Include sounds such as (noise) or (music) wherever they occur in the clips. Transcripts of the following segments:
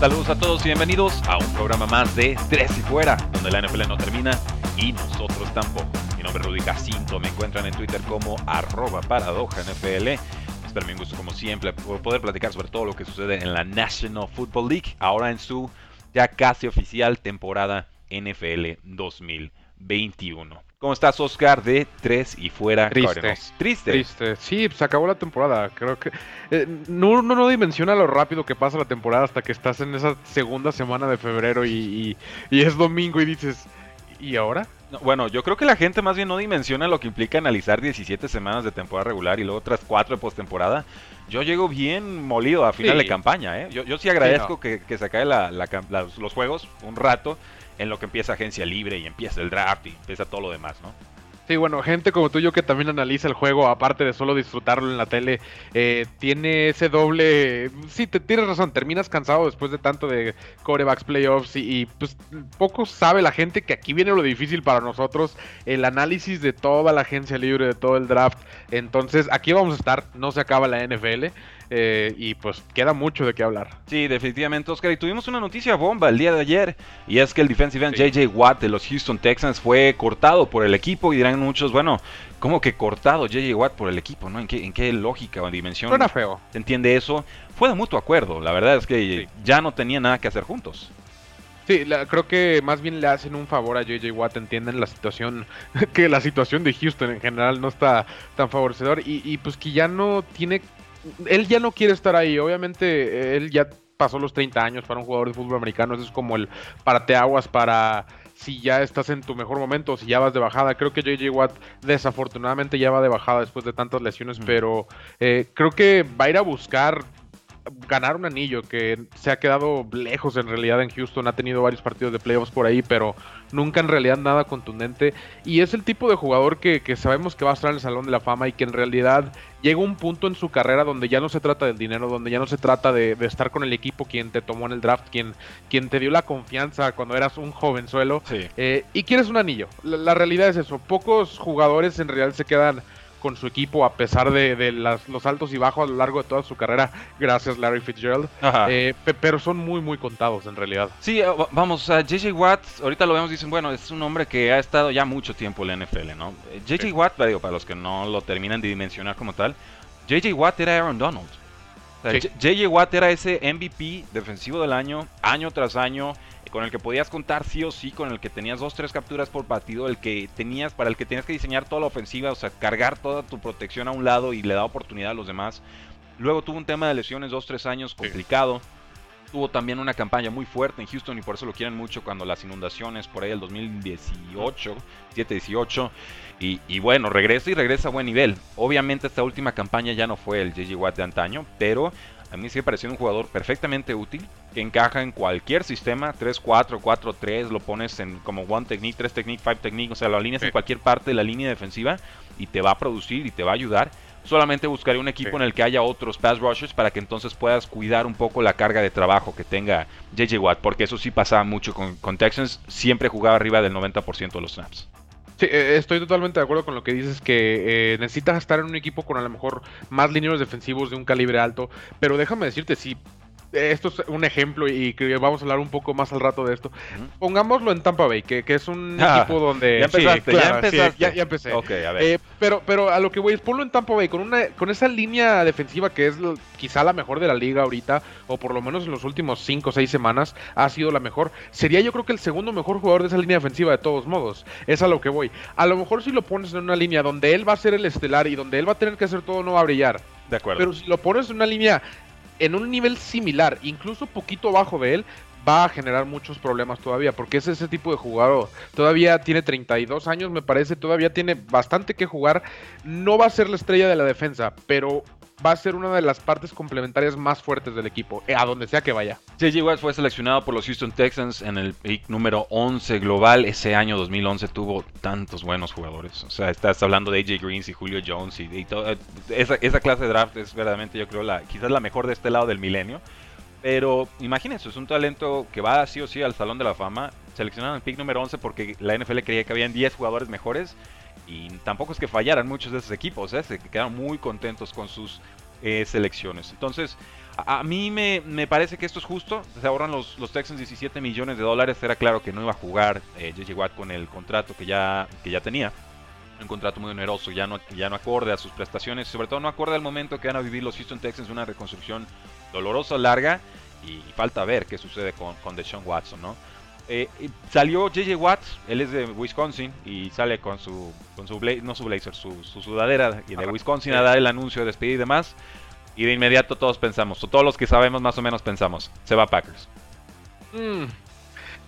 Saludos a todos y bienvenidos a un programa más de Tres y Fuera, donde la NFL no termina y nosotros tampoco. Mi nombre es Rudy Jacinto, me encuentran en Twitter como arroba paradoja NFL. Es para gusto como siempre poder platicar sobre todo lo que sucede en la National Football League, ahora en su ya casi oficial temporada NFL 2021. ¿Cómo estás, Oscar? De 3 y fuera. Triste. Triste. Triste. Sí, se acabó la temporada. Creo que eh, no, no, no, dimensiona lo rápido que pasa la temporada hasta que estás en esa segunda semana de febrero y, es domingo y dices, ¿y ahora? bueno, yo creo que la gente más bien no dimensiona lo que implica analizar 17 semanas de temporada regular y luego otras 4 de postemporada. Yo llego bien molido a final de campaña, ¿eh? Yo, yo sí agradezco que, se acabe los juegos un rato en lo que empieza agencia libre y empieza el draft y empieza todo lo demás, ¿no? Sí, bueno, gente como tú y yo que también analiza el juego, aparte de solo disfrutarlo en la tele, eh, tiene ese doble... Sí, te, tienes razón, terminas cansado después de tanto de corebacks, playoffs y, pues poco sabe la gente que aquí viene lo difícil para nosotros, el análisis de toda la agencia libre, de todo el draft. Entonces, aquí vamos a estar, no se acaba la NFL. Eh, y pues queda mucho de qué hablar. Sí, definitivamente, Oscar. Y tuvimos una noticia bomba el día de ayer. Y es que el defensive end JJ Watt de los Houston Texans fue cortado por el equipo. Y dirán muchos, bueno, ¿cómo que cortado JJ Watt por el equipo? ¿no? ¿En qué, en qué lógica o dimensión Suena feo. se entiende eso? Fue de mutuo acuerdo. La verdad es que ya no tenía nada que hacer juntos. Sí, creo que más bien le hacen un favor a JJ Watt, entienden la situación, (laughs) que la situación de Houston en general no está tan favorecedor y, y pues que ya no tiene él ya no quiere estar ahí. Obviamente, él ya pasó los 30 años para un jugador de fútbol americano. Eso es como el parateaguas para si ya estás en tu mejor momento o si ya vas de bajada. Creo que JJ Watt desafortunadamente ya va de bajada después de tantas lesiones, pero eh, creo que va a ir a buscar ganar un anillo que se ha quedado lejos en realidad en Houston, ha tenido varios partidos de playoffs por ahí, pero nunca en realidad nada contundente. Y es el tipo de jugador que, sabemos que va a estar en el Salón de la Fama y que en realidad llega un punto en su carrera donde ya no se trata del dinero, donde ya no se trata de, estar con el equipo quien te tomó en el draft, quien, quien te dio la confianza cuando eras un jovenzuelo eh, y quieres un anillo. la realidad es eso, pocos jugadores en realidad se quedan con su equipo a pesar de, los altos y bajos a lo largo de toda su carrera, gracias Larry Fitzgerald. Eh, pero son muy, muy contados en realidad. Sí, eh, vamos, a JJ Watt, ahorita lo vemos, dicen, bueno, es un hombre que ha estado ya mucho tiempo en la NFL, ¿no? JJ Watt, digo, para los que no lo terminan de dimensionar como tal, JJ Watt era Aaron Donald. JJ Watt era ese MVP defensivo del año, año tras año con el que podías contar sí o sí, con el que tenías dos, tres capturas por partido, el que tenías, para el que tenías que diseñar toda la ofensiva, o sea, cargar toda tu protección a un lado y le da oportunidad a los demás. Luego tuvo un tema de lesiones, dos, tres años complicado. Tuvo también una campaña muy fuerte en Houston y por eso lo quieren mucho cuando las inundaciones por ahí del 2018, 7-18. Y, y, bueno, regresa y regresa a buen nivel. Obviamente esta última campaña ya no fue el JJ Watt de antaño, pero a mí sigue pareciendo un jugador perfectamente útil, que encaja en cualquier sistema, 3-4, 4-3, lo pones en como one technique, 3 technique, 5 technique, o sea, lo alineas en cualquier parte de la línea defensiva y te va a producir y te va a ayudar. Solamente buscaré un equipo en el que haya otros pass rushers para que entonces puedas cuidar un poco la carga de trabajo que tenga JJ Watt, porque eso sí pasaba mucho con, con Texans, siempre jugaba arriba del 90% de los snaps. Sí, eh, estoy totalmente de acuerdo con lo que dices, que eh, necesitas estar en un equipo con a lo mejor más lineos defensivos de un calibre alto, pero déjame decirte, si esto es un ejemplo y que vamos a hablar un poco más al rato de esto. Pongámoslo en Tampa Bay, que, es un ah, equipo donde... Ya empezaste, ya empezaste. ya, empecé. a ver. Eh, pero, pero a lo que voy es ponlo en Tampa Bay, con, una, con esa línea defensiva que es quizá la mejor de la liga ahorita, o por lo menos en los últimos 5 o 6 semanas ha sido la mejor. Sería yo creo que el segundo mejor jugador de esa línea defensiva de todos modos. Es a lo que voy. A lo mejor si lo pones en una línea donde él va a ser el estelar y donde él va a tener que hacer todo, no va a brillar. De acuerdo. Pero si lo pones en una línea en un nivel similar, incluso poquito abajo de él, va a generar muchos problemas todavía, porque es ese tipo de jugador. Todavía tiene 32 años, me parece, todavía tiene bastante que jugar. No va a ser la estrella de la defensa, pero va a ser una de las partes complementarias más fuertes del equipo, eh, a donde sea que vaya. J.J. Watt fue seleccionado por los Houston Texans en el pick número 11 global. Ese año 2011 tuvo tantos buenos jugadores. O sea, estás hablando de AJ Greens y Julio Jones y, todo. Esa, esa, clase de draft es verdaderamente, yo creo, la, quizás la mejor de este lado del milenio. Pero imagínense, es un talento que va sí o sí al Salón de la Fama. Seleccionaron el pick número 11 porque la NFL creía que habían 10 jugadores mejores y tampoco es que fallaran muchos de esos equipos, ¿eh? se quedaron muy contentos con sus eh, selecciones. Entonces, a, mí me, parece que esto es justo. Se ahorran los, Texans 17 millones de dólares. Era claro que no iba a jugar eh, JJ Watt con el contrato que ya, que ya tenía. Un contrato muy oneroso, ya no, ya no acorde a sus prestaciones, sobre todo no acorde al momento que van a vivir los Houston Texans una reconstrucción dolorosa, larga, y, falta ver qué sucede con, con Deshaun Watson, ¿no? Eh, salió JJ Watt, él es de Wisconsin y sale con su, con su no su blazer, su, sudadera y de Wisconsin a dar el anuncio de despedir y demás. Y de inmediato todos pensamos, o todos los que sabemos más o menos pensamos, se va a Packers. Mm.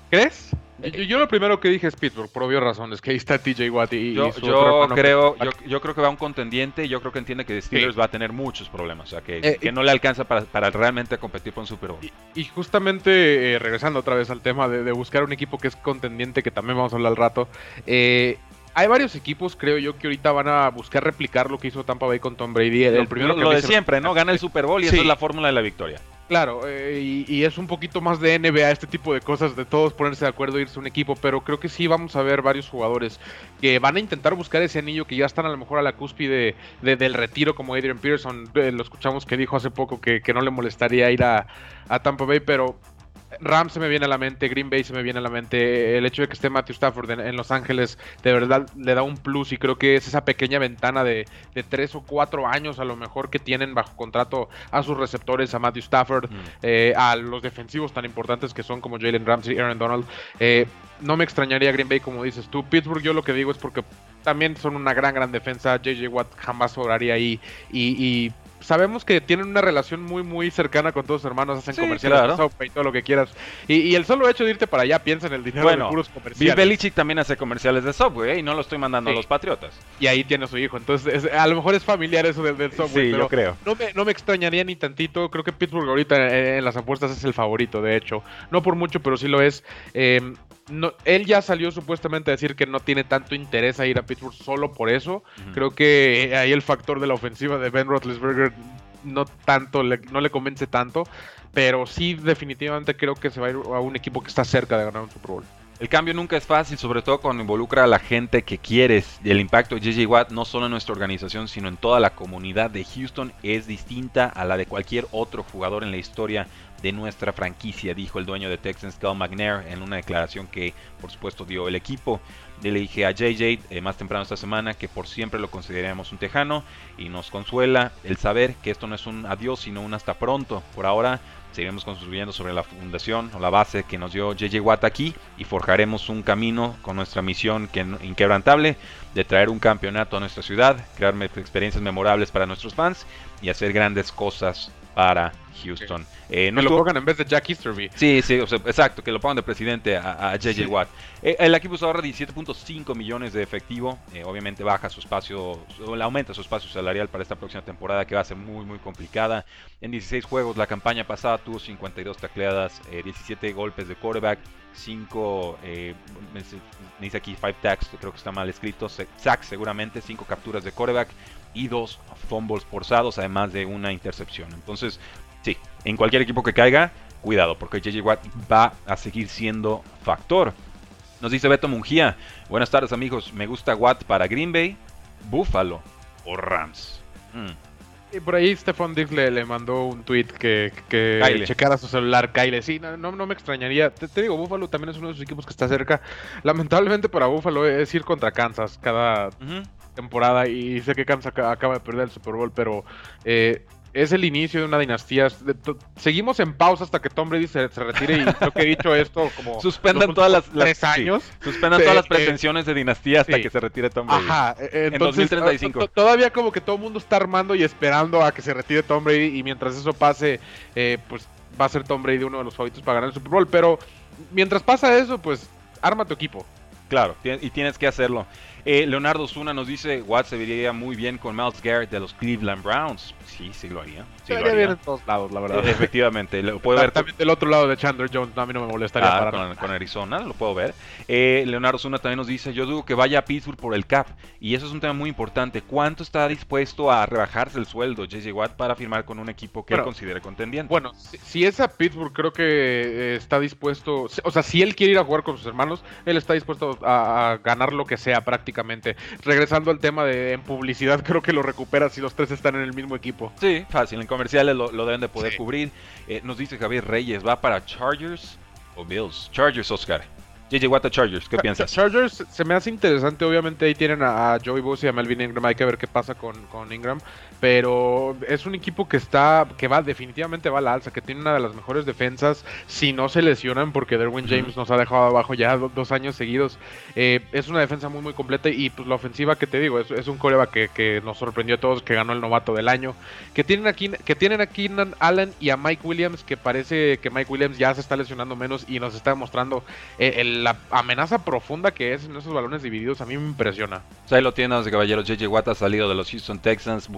¿Crees? Yo, lo primero que dije es Pittsburgh, por obvias razones, que ahí está TJ Watt y, yo, yo creo, yo, creo que va un contendiente, yo creo que entiende que Steelers va a tener muchos problemas, o sea, que, eh, que no le alcanza para, para, realmente competir un Super Bowl. Y, justamente, eh, regresando otra vez al tema de, buscar un equipo que es contendiente, que también vamos a hablar al rato, eh, hay varios equipos, creo yo, que ahorita van a buscar replicar lo que hizo Tampa Bay con Tom Brady. El, primero lo, de siempre, ¿no? Gana el Super Bowl y esa es la fórmula de la victoria. Claro, eh, y, es un poquito más de NBA este tipo de cosas, de todos ponerse de acuerdo irse a un equipo, pero creo que sí vamos a ver varios jugadores que van a intentar buscar ese anillo que ya están a lo mejor a la cúspide del retiro, como Adrian Peterson, eh, lo escuchamos que dijo hace poco que, no le molestaría ir a, a Tampa Bay, pero Rams se me viene a la mente, Green Bay se me viene a la mente, el hecho de que esté Matthew Stafford en, Los Ángeles de verdad le da un plus y creo que es esa pequeña ventana de, tres o cuatro años a lo mejor que tienen bajo contrato a sus receptores, a Matthew Stafford, mm. eh, a los defensivos tan importantes que son como Jalen Ramsey, Aaron Donald. Eh, no me extrañaría Green Bay como dices tú. Pittsburgh yo lo que digo es porque también son una gran, gran defensa. JJ Watt jamás sobraría ahí y sabemos que tienen una relación muy, muy cercana con todos sus hermanos, hacen comerciales de y todo lo que quieras. Y, el solo hecho de irte para allá, piensa en el dinero de puros comerciales. Bill Belichick también hace comerciales de Subway ¿eh? y no lo estoy mandando a los Patriotas. Y ahí tiene a su hijo, entonces a lo mejor es familiar eso del, del Subway. Sí, yo creo. No me, no me extrañaría ni tantito, creo que Pittsburgh ahorita en, las apuestas es el favorito, de hecho. No por mucho, pero sí lo es. Eh, no, él ya salió supuestamente a decir que no tiene tanto interés a ir a Pittsburgh solo por eso. Creo que ahí el factor de la ofensiva de Ben Roethlisberger no tanto, no le convence tanto, pero sí definitivamente creo que se va a ir a un equipo que está cerca de ganar un Super Bowl. El cambio nunca es fácil, sobre todo cuando involucra a la gente que quieres. El impacto de JJ Watt, no solo en nuestra organización, sino en toda la comunidad de Houston, es distinta a la de cualquier otro jugador en la historia de nuestra franquicia, dijo el dueño de Texans, Cal McNair, en una declaración que, por supuesto, dio el equipo. Le dije a JJ eh, más temprano esta semana que por siempre lo consideramos un tejano y nos consuela el saber que esto no es un adiós, sino un hasta pronto. Por ahora seguiremos construyendo sobre la fundación o la base que nos dio JJ Watt aquí y forjaremos un camino con nuestra misión que, inquebrantable de traer un campeonato a nuestra ciudad, crear experiencias memorables para nuestros fans y hacer grandes cosas para Houston. Eh, no lo pongan en vez de Jack Easterby. Sí, sí, exacto, que lo pongan de presidente a, JJ Watt. Eh, el equipo se ahorra 17.5 millones de efectivo. Eh, obviamente baja su espacio, aumenta su espacio salarial para esta próxima temporada que va a ser muy, muy complicada. En 16 juegos, la campaña pasada tuvo 52 tacleadas, 17 eh, golpes de quarterback, 5, dice aquí 5 tags, creo que está mal escrito, sacks seguramente, 5 capturas de quarterback y 2 fumbles forzados, además de una intercepción. Entonces, Sí, en cualquier equipo que caiga, cuidado, porque JJ Watt va a seguir siendo factor. Nos dice Beto Mungía, buenas tardes amigos, me gusta Watt para Green Bay, Buffalo o Rams. Mm. Y por ahí Stefan Diggs le, mandó un tweet que, que checara su celular, Kyle. Sí, no, no, me extrañaría. Te, digo, Buffalo también es uno de esos equipos que está cerca. Lamentablemente para Buffalo es ir contra Kansas cada temporada y sé que Kansas acaba de perder el Super Bowl, pero eh, es el inicio de una dinastía. Seguimos en pausa hasta que Tom Brady se, retire y creo que he dicho esto como... (laughs) Suspendan todas las, tres años. suspendan todas las pretensiones de dinastía hasta que se retire Tom Brady. Ajá. E, en 2035. Todavía como que todo el mundo está armando y esperando a que se retire Tom Brady y mientras eso pase, eh, pues va a ser Tom Brady uno de los favoritos para ganar el Super Bowl. Pero mientras pasa eso, pues arma tu equipo. Claro, y tienes que hacerlo. Eh, Leonardo Zuna nos dice, Watt se vería muy bien con Miles Garrett de los Cleveland Browns. Sí, sí lo haría. Sí se bien en todos lados, la verdad. Eh, efectivamente, lo puedo ver. También del otro lado de Chandler Jones, no, a mí no me molestaría ah, para con, Arizona, lo puedo ver. Eh, Leonardo Zuna también nos dice, yo dudo que vaya a Pittsburgh por el cap. Y eso es un tema muy importante. ¿Cuánto está dispuesto a rebajarse el sueldo JJ Watt para firmar con un equipo que él considere contendiente? Bueno, si, es a Pittsburgh, creo que está dispuesto, o sea, si él quiere ir a jugar con sus hermanos, él está dispuesto a, a ganar lo que sea prácticamente regresando al tema de en publicidad, (laughs) creo que lo recupera si los tres están en el mismo equipo. Sí, fácil. En comerciales lo, deben de poder cubrir. Eh, nos dice Javier Reyes, ¿va para Chargers o Bills? Chargers, Oscar. JJ Watt Chargers, ¿qué piensas? Chargers se me hace interesante, obviamente ahí tienen a, Joey Bosa y a Melvin Ingram, hay que ver qué pasa con, con Ingram, pero es un equipo que está, que va, definitivamente va a la alza, que tiene una de las mejores defensas, si no se lesionan, porque Derwin James nos ha dejado abajo ya dos años seguidos, eh, es una defensa muy muy completa y pues la ofensiva que te digo, es, es un coreba que, que, nos sorprendió a todos, que ganó el novato del año, que tienen aquí, que tienen a Keenan Allen y a Mike Williams, que parece que Mike Williams ya se está lesionando menos y nos está demostrando eh, el la amenaza profunda que es en esos balones divididos a mí me impresiona. Pues ahí lo tienen, caballeros. JJ Watt ha salido de los Houston Texans,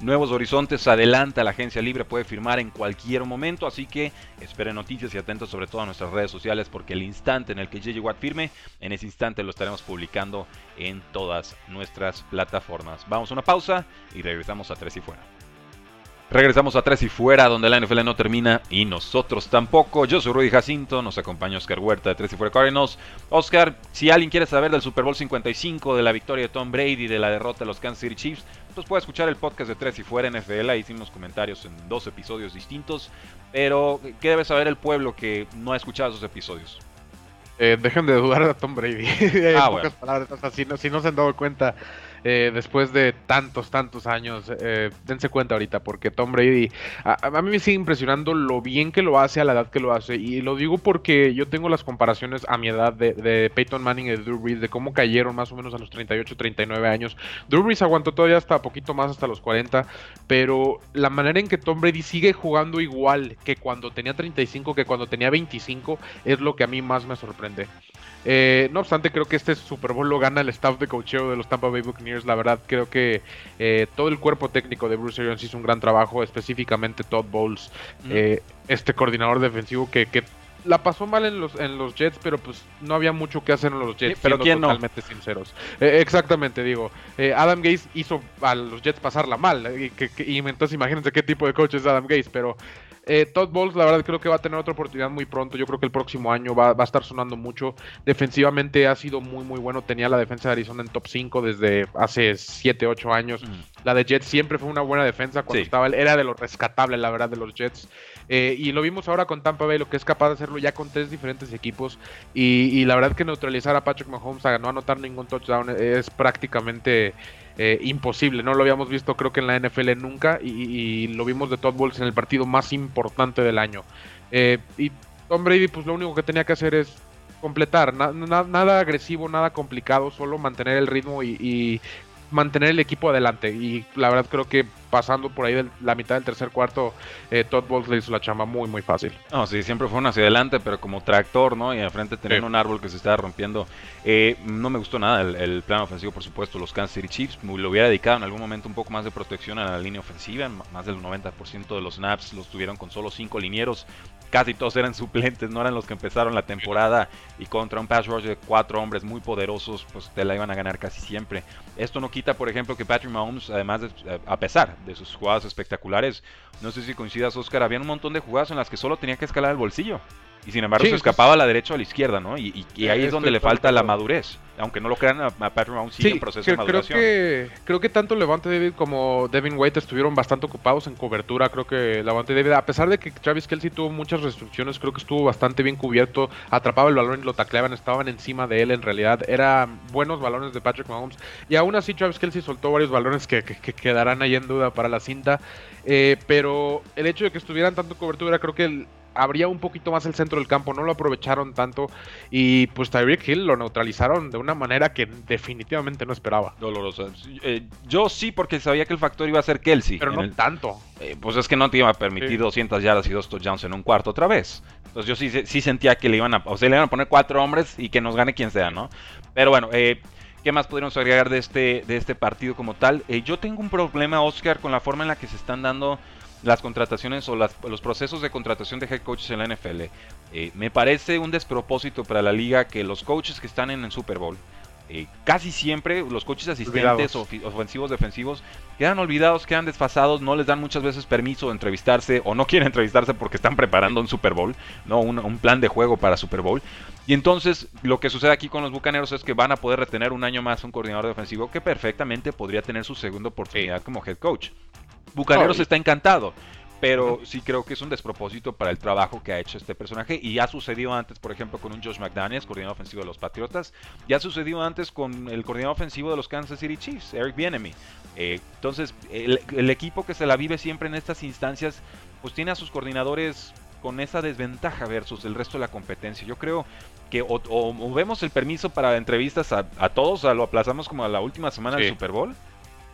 nuevos horizontes, adelanta la agencia libre, puede firmar en cualquier momento, así que esperen noticias y atentos sobre todo a nuestras redes sociales porque el instante en el que JJ Watt firme, en ese instante lo estaremos publicando en todas nuestras plataformas. Vamos a una pausa y regresamos a Tres y Fuera. Regresamos a Tres y Fuera, donde la NFL no termina y nosotros tampoco. Yo soy Rudy Jacinto, nos acompaña Oscar Huerta de Tres y Fuera Cardinals. Oscar, si alguien quiere saber del Super Bowl 55, de la victoria de Tom Brady, de la derrota de los Kansas City Chiefs, pues puede escuchar el podcast de Tres y Fuera NFL. Ahí hicimos comentarios en dos episodios distintos. Pero, ¿qué debe saber el pueblo que no ha escuchado esos episodios? Eh, dejen de dudar de Tom Brady. (laughs) ah, bueno. palabras, si si no se han dado cuenta eh, después de tantos, tantos años. Eh, dense cuenta ahorita, porque Tom Brady, a, mí me sigue impresionando lo bien que lo hace a la edad que lo hace. Y lo digo porque yo tengo las comparaciones a mi edad de, Peyton Manning y de Drew Brees, de cómo cayeron más o menos a los 38, 39 años. Drew Brees aguantó todavía hasta poquito más, hasta los 40, pero la manera en que Tom Brady sigue jugando igual que cuando tenía 35, que cuando tenía 25, es lo que a mí más me sorprende. Eh, no obstante, creo que este Super Bowl lo gana el staff de coacheo de los Tampa Bay Buccaneers. La verdad, creo que eh, todo el cuerpo técnico de Bruce Arians hizo un gran trabajo, específicamente Todd Bowles, eh, este coordinador defensivo que, la pasó mal en los, en los Jets, pero pues no había mucho que hacer en los Jets, pero quién totalmente sinceros. exactamente, digo. Adam Gaze hizo a los Jets pasarla mal. Y, y, entonces imagínense qué tipo de coach es Adam Gaze, pero eh, Todd Bowles, la verdad, creo que va a tener otra oportunidad muy pronto. Yo creo que el próximo año va, a estar sonando mucho. Defensivamente ha sido muy, muy bueno. Tenía la defensa de Arizona en top 5 desde hace 7, 8 años. Mm. La de Jets siempre fue una buena defensa cuando estaba. Era de lo rescatable, la verdad, de los Jets. Eh, y lo vimos ahora con Tampa Bay, lo que es capaz de hacerlo ya con tres diferentes equipos. Y, la verdad que neutralizar a Patrick Mahomes a no anotar ningún touchdown es prácticamente eh, imposible. No lo habíamos visto creo que en la NFL nunca y, lo vimos de Todd Bowles en el partido más importante del año. Eh, y Tom Brady pues lo único que tenía que hacer es completar, nada agresivo, nada complicado, solo mantener el ritmo y, mantener el equipo adelante. Y la verdad creo que pasando por ahí de la mitad del tercer cuarto, eh, Todd Bowles le hizo la chamba muy, muy fácil. No, sí, siempre fue hacia adelante, pero como tractor, ¿no? Y al frente tener un árbol que se estaba rompiendo. Eh, no me gustó nada el, plan ofensivo, por supuesto, los Kansas City Chiefs. Lo hubiera dedicado en algún momento un poco más de protección a la línea ofensiva. Más del 90% de los snaps los tuvieron con solo cinco linieros casi todos eran suplentes, no eran los que empezaron la temporada y contra un pass rush de cuatro hombres muy poderosos, pues te la iban a ganar casi siempre. Esto no quita, por ejemplo, que Patrick Mahomes, además de, a pesar de sus jugadas espectaculares, no sé si coincidas, Oscar, había un montón de jugadas en las que solo tenía que escalar el bolsillo. Y sin embargo se escapaba a la derecha o a la izquierda, ¿no? Y, ahí es donde le falta la madurez. Aunque no lo crean, a, Patrick Mahomes sigue en proceso de maduración. Creo que, creo que tanto Levante David como Devin White estuvieron bastante ocupados en cobertura. Creo que Levante David, a pesar de que Travis Kelsey tuvo muchas restricciones, creo que estuvo bastante bien cubierto. Atrapaba el balón y lo tacleaban, estaban encima de él en realidad. Eran buenos balones de Patrick Mahomes. Y aún así Travis Kelsey soltó varios balones que, quedarán ahí en duda para la cinta. Eh, pero el hecho de que estuvieran tanto cobertura, creo que abría un poquito más el centro del campo, no lo aprovecharon tanto y pues Tyreek Hill lo neutralizaron de una manera que definitivamente no esperaba. Dolorosa. Eh, yo sí, porque sabía que el factor iba a ser Kelsey. Pero no tanto. Eh, pues es que no te iba a permitir 200 yardas y dos touchdowns en un cuarto otra vez. Entonces yo sí, sí sentía que le iban a, o sea, le iban a poner cuatro hombres y que nos gane quien sea, ¿no? Pero bueno, eh, ¿Qué más podríamos agregar de este, de este partido como tal? yo tengo un problema, Oscar, con la forma en la que se están dando las contrataciones o los procesos de contratación de head coaches en la NFL. Eh, me parece un despropósito para la liga que los coaches que están en el Super Bowl, eh, casi siempre los coaches asistentes, ofensivos, defensivos, quedan olvidados, quedan desfasados, no les dan muchas veces permiso de entrevistarse o no (laughs) quieren entrevistarse porque están preparando un Super Bowl, no un, un, plan de juego para Super Bowl. Y entonces lo que sucede aquí con los Bucaneros es que van a poder retener un año más un coordinador defensivo que perfectamente podría tener su segunda oportunidad como head coach. Bucaneros está encantado. Pero sí creo que es un despropósito para el trabajo que ha hecho este personaje. Y ha sucedido antes, por ejemplo, con un Josh McDaniels, coordinador ofensivo de los Patriotas. Ya ha sucedido antes con el coordinador ofensivo de los Kansas City Chiefs, Eric Bienemy. Eh, entonces, el, equipo que se la vive siempre en estas instancias, pues tiene a sus coordinadores con esa desventaja versus el resto de la competencia. Yo creo que o, vemos el permiso para entrevistas a, todos, o lo aplazamos como a la última semana del Super Bowl,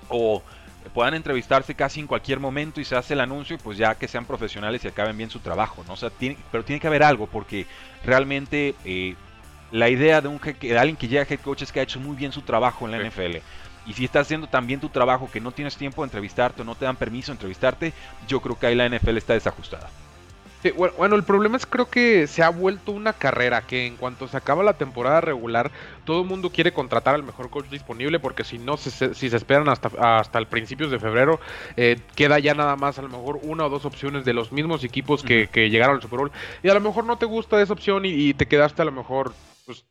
o puedan entrevistarse casi en cualquier momento y se hace el anuncio y pues ya que sean profesionales y acaben bien su trabajo, ¿no? O sea, tiene, pero tiene que haber algo porque realmente eh, la idea de, un, de alguien que llega a head coach es que ha hecho muy bien su trabajo en la NFL. Y si estás haciendo tan bien tu trabajo que no tienes tiempo de entrevistarte o no te dan permiso de entrevistarte, yo creo que ahí la NFL está desajustada bueno, el problema es creo que se ha vuelto una carrera que en cuanto se acaba la temporada regular, todo el mundo quiere contratar al mejor coach disponible porque si no, si se esperan hasta, hasta el principios de febrero, eh, queda ya nada más a lo mejor una o dos opciones de los mismos equipos que, llegaron al Super Bowl y a lo mejor no te gusta esa opción y, te quedaste a lo mejor pues,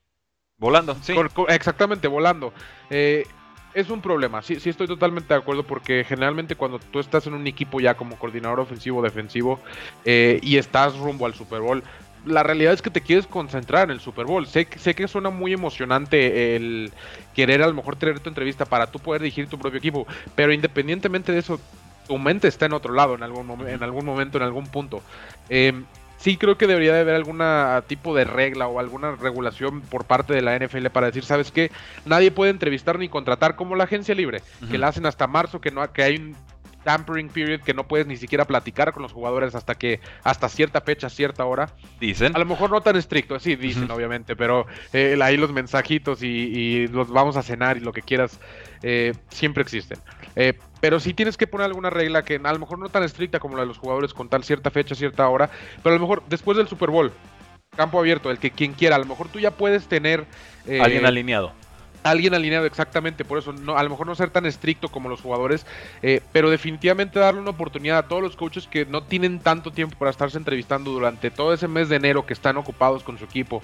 volando, sí. exactamente, volando. Eh, es un problema, sí, sí estoy totalmente de acuerdo porque generalmente cuando tú estás en un equipo ya como coordinador ofensivo defensivo eh, y estás rumbo al Super Bowl, la realidad es que te quieres concentrar en el Super Bowl. Sé, sé que suena muy emocionante el querer a lo mejor tener tu entrevista para tú poder dirigir tu propio equipo, pero independientemente de eso, tu mente está en otro lado en algún, en algún momento, en algún punto. Eh, sí creo que debería de haber algún tipo de regla o alguna regulación por parte de la NFL para decir, ¿sabes qué? Nadie puede entrevistar ni contratar como la agencia libre, que la hacen hasta marzo, que no que hay un tampering period que no puedes ni siquiera platicar con los jugadores hasta que hasta cierta fecha, cierta hora. Dicen. A lo mejor no tan estricto, sí, dicen obviamente, pero eh, ahí los mensajitos y, los vamos a cenar y lo que quieras eh, siempre existen. Eh, pero sí tienes que poner alguna regla que a lo mejor no tan estricta como la de los jugadores con tal cierta fecha, cierta hora, pero a lo mejor después del Super Bowl, campo abierto, el que quien quiera, a lo mejor tú ya puedes tener... Alguien alineado alguien alineado exactamente, por eso no, a lo mejor no ser tan estricto como los jugadores, eh, pero definitivamente darle una oportunidad a todos los coaches que no tienen tanto tiempo para estarse entrevistando durante todo ese mes de enero que están ocupados con su equipo.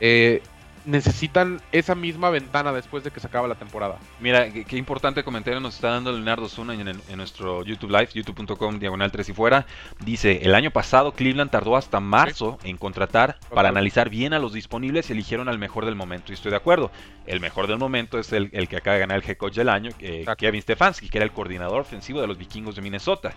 Eh, necesitan esa misma ventana después de que se acaba la temporada. Mira, qué, importante comentario nos está dando Leonardo Zuna en, en, nuestro YouTube Live, youtube.com, diagonal 3 y fuera. Dice, el año pasado Cleveland tardó hasta marzo en contratar para analizar bien a los disponibles y eligieron al mejor del momento. Y estoy de acuerdo, el mejor del momento es el, que acaba de ganar el head coach del año, Kevin Stefanski, que era el coordinador ofensivo de los vikingos de Minnesota.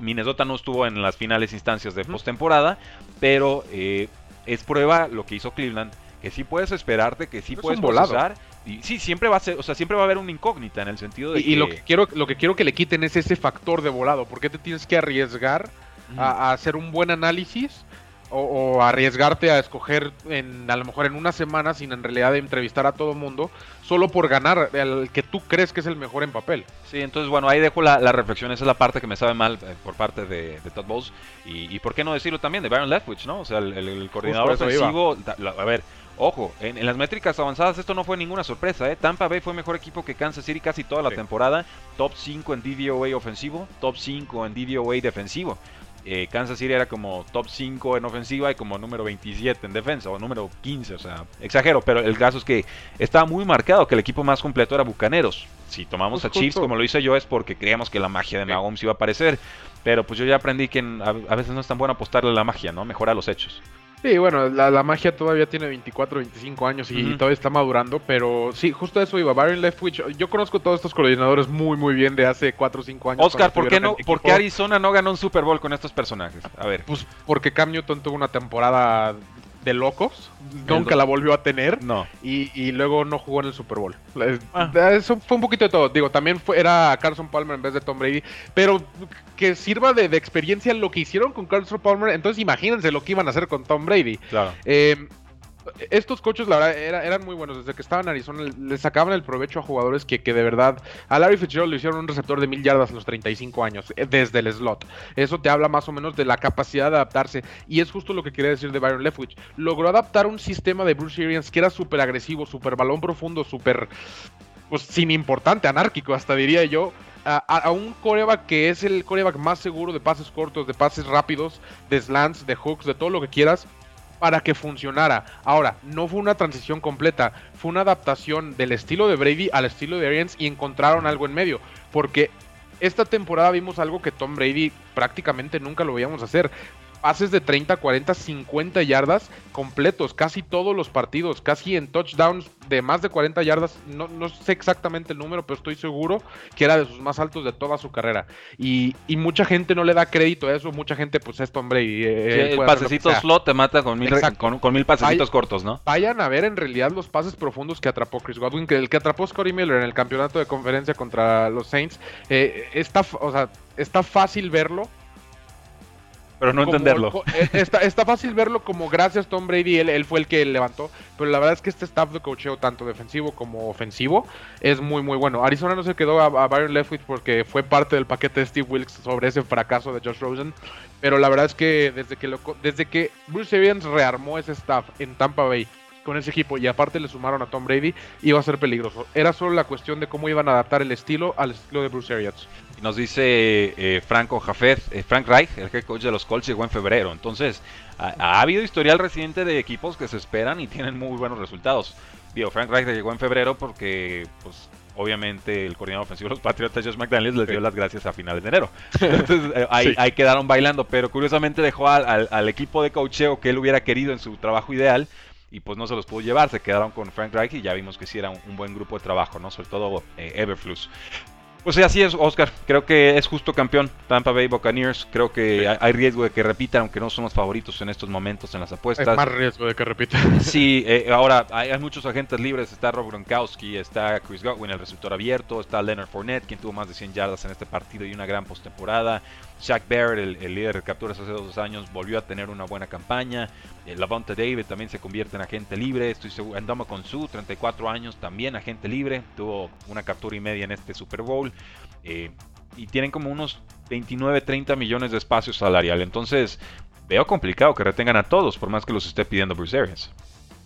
Minnesota no estuvo en las finales instancias de postemporada, pero eh, es prueba lo que hizo Cleveland que sí puedes esperarte, que sí puedes procesar. Y sí, siempre va a ser, o sea, siempre va a haber una incógnita en el sentido de y, que... y lo que quiero, lo que quiero que le quiten es ese factor de volado. ¿Por qué te tienes que arriesgar a, hacer un buen análisis? O, arriesgarte a escoger en a lo mejor en una semana sin en realidad entrevistar a todo mundo solo por ganar el que tú crees que es el mejor en papel. Sí, entonces bueno, ahí dejo la, reflexión, esa es la parte que me sabe mal eh, por parte de, Todd Bowles y, y, por qué no decirlo también de Byron Leftwich, ¿no? O sea, el, coordinador ofensivo, a ver, Ojo, en, las métricas avanzadas esto no fue ninguna sorpresa. ¿eh? Tampa Bay fue mejor equipo que Kansas City casi toda la temporada. Top 5 en DVOA ofensivo, top 5 en DVOA defensivo. Eh, Kansas City era como top 5 en ofensiva y como número 27 en defensa o número 15, o sea, exagero, pero el caso es que estaba muy marcado que el equipo más completo era Bucaneros. Si tomamos pues a Chiefs como lo hice yo es porque creíamos que la magia de Mahomes iba a aparecer, pero pues yo ya aprendí que a, veces no es tan bueno apostarle a la magia, ¿no? Mejora los hechos. Sí, bueno, la, magia todavía tiene 24, 25 años y, todavía está madurando, pero sí, justo eso iba. Byron Leftwich, yo conozco todos estos coordinadores muy, muy bien de hace 4 o 5 años. Oscar, ¿por qué, no, ¿por qué Arizona no ganó un Super Bowl con estos personajes? A ver. Pues porque Cam Newton tuvo una temporada de locos. Nunca la volvió a tener. No. Y, luego no jugó en el Super Bowl. Ah. Eso fue un poquito de todo. Digo, también fue, era Carson Palmer en vez de Tom Brady. Pero que sirva de, experiencia lo que hicieron con Carson Palmer. Entonces imagínense lo que iban a hacer con Tom Brady. Claro. Eh, estos coches, la verdad, eran muy buenos. Desde que estaban en Arizona, le sacaban el provecho a jugadores que, de verdad. A Larry Fitzgerald le hicieron un receptor de mil yardas a los 35 años, eh, desde el slot. Eso te habla más o menos de la capacidad de adaptarse. Y es justo lo que quería decir de Byron Leftwich. Logró adaptar un sistema de Bruce Arians que era súper agresivo, súper balón profundo, súper. Pues sin importante, anárquico, hasta diría yo. A, un coreback que es el coreback más seguro de pases cortos, de pases rápidos, de slants, de hooks, de todo lo que quieras para que funcionara. Ahora, no fue una transición completa, fue una adaptación del estilo de Brady al estilo de Arians y encontraron algo en medio. Porque esta temporada vimos algo que Tom Brady prácticamente nunca lo veíamos hacer pases de 30, 40, 50 yardas completos, casi todos los partidos, casi en touchdowns de más de 40 yardas, no, no, sé exactamente el número, pero estoy seguro que era de sus más altos de toda su carrera. Y, mucha gente no le da crédito a eso, mucha gente pues es hombre y... Eh, el pasecito slot te mata con mil, con, mil pasecitos cortos, ¿no? Vayan a ver en realidad los pases profundos que atrapó Chris Godwin, que el que atrapó Scotty Miller en el campeonato de conferencia contra los Saints, eh, está, o sea, está fácil verlo pero no entenderlo. Eh, está, está, fácil verlo como gracias Tom Brady, él, él, fue el que levantó, pero la verdad es que este staff de cocheo, tanto defensivo como ofensivo, es muy muy bueno. Arizona no se quedó a, Byron Leftwich porque fue parte del paquete de Steve Wilkes sobre ese fracaso de Josh Rosen, pero la verdad es que desde que, lo, desde que Bruce Arians rearmó ese staff en Tampa Bay con ese equipo y aparte le sumaron a Tom Brady, iba a ser peligroso. Era solo la cuestión de cómo iban a adaptar el estilo al estilo de Bruce Arians. Nos dice eh, Franco Jafet, eh, Frank Reich, el head coach de los Colts, llegó en febrero. Entonces, ha, habido historial reciente de equipos que se esperan y tienen muy buenos resultados. Digo, Frank Reich llegó en febrero porque, pues, obviamente el coordinador ofensivo de los Patriotas, Josh McDaniels, les dio las gracias a finales de enero. Entonces, eh, ahí, quedaron bailando, pero curiosamente dejó al, equipo de coacheo que él hubiera querido en su trabajo ideal y pues no se los pudo llevar, se quedaron con Frank Reich y ya vimos que sí era un, buen grupo de trabajo, ¿no? Sobre todo Everflux. Pues sí, así es, Oscar. Creo que es justo campeón Tampa Bay Buccaneers. Creo que hay riesgo de que repitan, aunque no son los favoritos en estos momentos en las apuestas. Hay más riesgo de que repitan. (laughs) Sí, eh, ahora hay, muchos agentes libres. Está Rob Gronkowski, está Chris Godwin, el receptor abierto. Está Leonard Fournette, quien tuvo más de 100 yardas en este partido y una gran postemporada. Shaq Barrett, el, líder de capturas hace dos años, volvió a tener una buena campaña. Eh, Lavonte David también se convierte en agente libre. Estoy seguro. Con su 34 años, también agente libre. Tuvo una captura y media en este Super Bowl. Eh, y tienen como unos 29, 30 millones de espacio salarial. Entonces, veo complicado que retengan a todos, por más que los esté pidiendo Bruce Arians.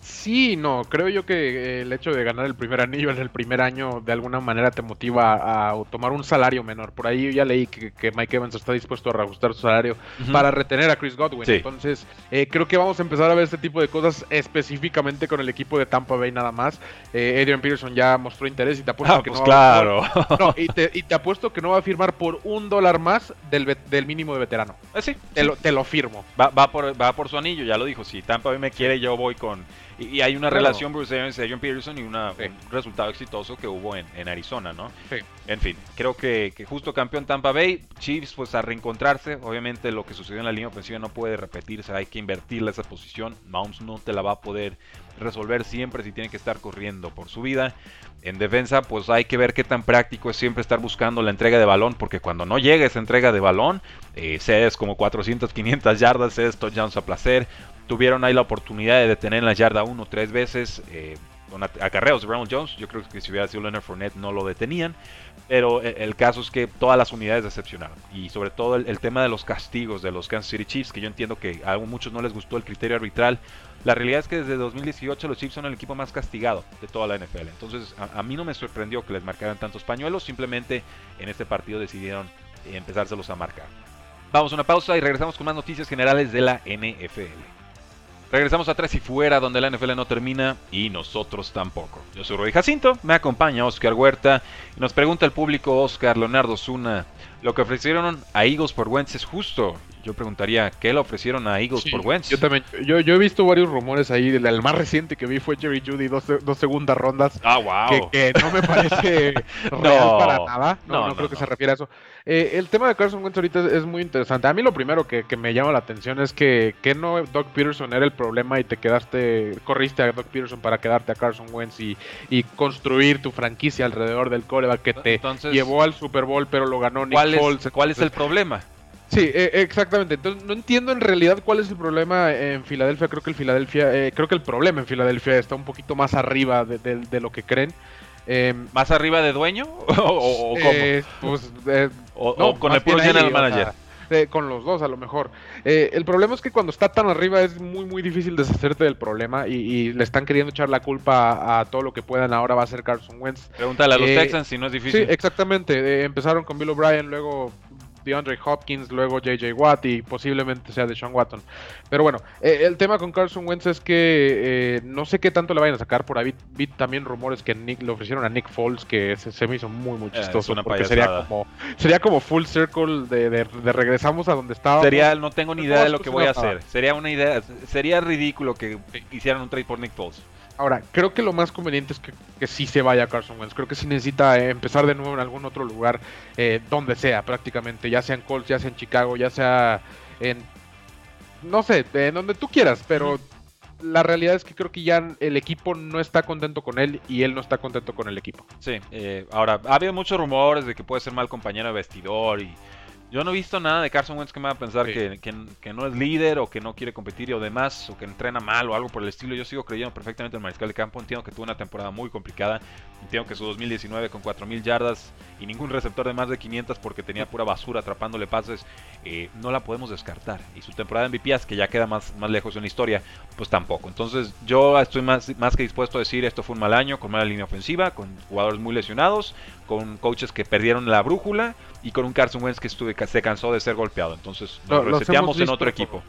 Sí, no, creo yo que el hecho de ganar el primer anillo en el primer año de alguna manera te motiva a, tomar un salario menor. Por ahí ya leí que, Mike Evans está dispuesto a reajustar su salario para retener a Chris Godwin. Entonces, eh, creo que vamos a empezar a ver este tipo de cosas específicamente con el equipo de Tampa Bay nada más. Eh, Adrian Peterson ya mostró interés y te apuesto ah, que pues no claro. no, (laughs) y te, apuesto que no va a firmar por un dólar más del, del mínimo de veterano. Eh, sí, te, Lo, te lo firmo. Va, va, por, va por su anillo, ya lo dijo. Si Tampa Bay me quiere, yo voy con y, hay una relación Bruce Arians y Peterson y un resultado exitoso que hubo en, Arizona, ¿no? Sí. En fin, creo que, justo campeón Tampa Bay, Chiefs pues a reencontrarse, obviamente lo que sucedió en la línea ofensiva no puede repetirse, hay que invertirle esa posición, Mounts no te la va a poder resolver siempre si tiene que estar corriendo por su vida. En defensa, pues hay que ver qué tan práctico es siempre estar buscando la entrega de balón, porque cuando no llega esa entrega de balón, eh, cedes como 400, 500 yardas, cedes touchdowns a placer, tuvieron ahí la oportunidad de detener en la yarda uno tres veces eh, con acarreos de Ronald Jones. Yo creo que si hubiera sido Leonard Fournette no lo detenían. Pero eh, el caso es que todas las unidades decepcionaron. Y sobre todo el, tema de los castigos de los Kansas City Chiefs, que yo entiendo que a muchos no les gustó el criterio arbitral. La realidad es que desde 2018 los Chiefs son el equipo más castigado de toda la NFL. Entonces a, mí no me sorprendió que les marcaran tantos pañuelos. Simplemente en este partido decidieron empezárselos a marcar. Vamos a una pausa y regresamos con más noticias generales de la NFL. Regresamos a Tres y Fuera, donde la NFL no termina y nosotros tampoco. Yo soy Roy Jacinto, me acompaña Oscar Huerta y nos pregunta el público Oscar Leonardo Zuna, ¿lo que ofrecieron a Eagles por Wentz es justo? yo preguntaría, ¿qué le ofrecieron a Eagles Sí, por Wentz? Yo también, yo, yo he visto varios rumores ahí, el, el más reciente que vi fue Jerry Judy, dos, dos segundas rondas, Ah, wow. que, que no me parece (laughs) real No, para nada, no, no, creo que no. se refiere a eso. Eh, el tema de Carson Wentz ahorita es, es muy interesante, a mí lo primero que, que me llama la atención es que, que no Doug Peterson era el problema y te quedaste, corriste a Doug Peterson para quedarte a Carson Wentz y, y construir tu franquicia alrededor del coreback que te Entonces, llevó al Super Bowl pero lo ganó Nick ¿Cuál es, Foles. ¿Cuál es el problema? Sí, eh, exactamente. Entonces no entiendo en realidad cuál es el problema en Filadelfia. Creo que el Filadelfia, eh, creo que el problema en Filadelfia está un poquito más arriba de, de- de lo que creen. Em, ¿Más arriba de dueño? (laughs) ¿O, o- o cómo? eh, pues, eh, ¿O, no, o con el puro general sea, manager? Eh, con los dos a lo mejor. Eh, el problema es que cuando está tan arriba es muy muy difícil deshacerte del problema y, y le están queriendo echar la culpa a, a todo lo que puedan. Ahora va a ser Carson Wentz. Pregúntale a los eh, Texans si no es Sí, difícil. exactamente. Eh, empezaron con Bill O'Brien, luego DeAndre Hopkins, luego JJ Watt y posiblemente sea Deshaun Watson. Pero bueno, eh, el tema con Carson Wentz es que eh, no sé qué tanto le vayan a sacar. Por ahí vi también rumores que Nick, le ofrecieron a Nick Foles, que se, se me hizo muy, muy Eh, chistoso. porque sería como, sería como full circle de, de- de regresamos a donde estábamos. Sería, no tengo ni idea de lo que voy a estaba. hacer. Sería una idea, sería ridículo que hicieran un trade por Nick Foles. Ahora, creo que lo más conveniente es que, que sí se vaya Carson Wentz. Creo que sí necesita eh, empezar de nuevo en algún otro lugar, eh, donde sea prácticamente, ya sea en Colts, ya sea en Chicago, ya sea en, no sé, en donde tú quieras, pero la realidad es que creo que ya el equipo no está contento con él y él no está contento con el equipo. Sí, eh, ahora, ha habido muchos rumores de que puede ser mal compañero de vestidor y yo no he visto nada de Carson Wentz que me haga pensar Sí. que, que- que no es líder o que no quiere competir o demás, o que entrena mal o algo por el estilo. Yo sigo creyendo perfectamente en el mariscal de campo. Entiendo que tuvo una temporada muy complicada. Entiendo que su 2019 con 4.000 yardas y ningún receptor de más de 500 porque tenía pura basura atrapándole pases, eh, no la podemos descartar. Y su temporada de MVP, que ya queda más, más lejos en la historia, pues tampoco. Entonces yo estoy más, más que dispuesto a decir esto fue un mal año, con mala línea ofensiva, con jugadores muy lesionados, con coaches que perdieron la brújula y con un Carson Wentz que estuve, se cansó de ser golpeado. Entonces Lo- nos los reseteamos en otro equipo.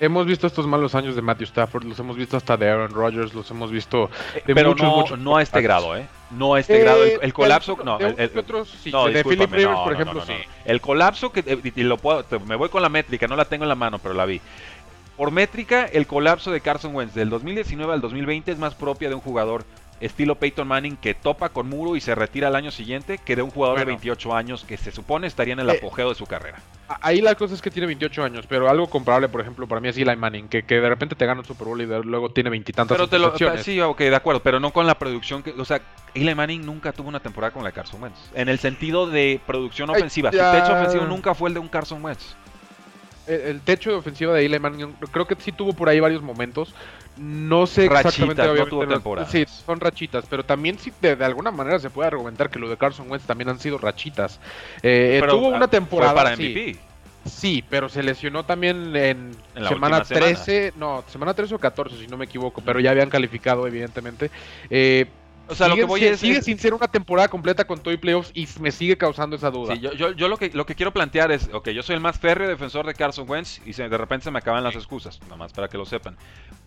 Hemos visto estos malos años de Matthew Stafford, los hemos visto hasta de Aaron Rodgers, los hemos visto de Pero muchos, no, muchos no a este grado, ¿eh? No a este grado. El, Eh, el colapso, de- no. de el- el- otros, sí, no, de Philip Rivers, no, por ejemplo, no, no, sí. no. El colapso que eh, y lo puedo, te- me voy con la métrica, no la tengo en la mano, pero la vi. Por métrica, el colapso de Carson Wentz del 2019 al 2020 es más propia de un jugador estilo Peyton Manning que topa con muro y se retira al año siguiente que de un jugador de Bueno. 28 años que se supone estaría en el Eh, apogeo de su carrera. Ahí la cosa es que tiene 28 años, pero algo comparable, por ejemplo, para mí es Eli Manning, que, que de repente te gana un Super Bowl y de- luego tiene veintitantas Pero te lo, sí, ok, de acuerdo, pero no con la producción que, o sea, Eli Manning nunca tuvo una temporada con la de Carson Wentz. En el sentido de producción Ay, ofensiva, ya. su techo ofensivo nunca fue el de un Carson Wentz. El, el techo de ofensiva de Eli Manning, creo que sí tuvo por ahí varios momentos. No sé Rachitas, exactamente. no tuvo las- temporadas. Sí, son rachitas, pero también sí de, de alguna manera se puede argumentar que lo de Carson Wentz también han sido rachitas. Eh, Pero, tuvo ah, una temporada. Fue para sí. MVP. Sí, pero se lesionó también en, semana. 13, no, semana 13 o 14, si no me equivoco, pero ya habían calificado, evidentemente. Eh, O sea, lo sigue, que voy si- es... sigue es- sin ser una temporada completa con todo y playoffs y me sigue causando esa duda. Sí, yo, yo, yo lo que lo que quiero plantear es, ok, yo soy el más férreo defensor de Carson Wentz y se- de repente se me acaban las excusas, nada más para que lo sepan.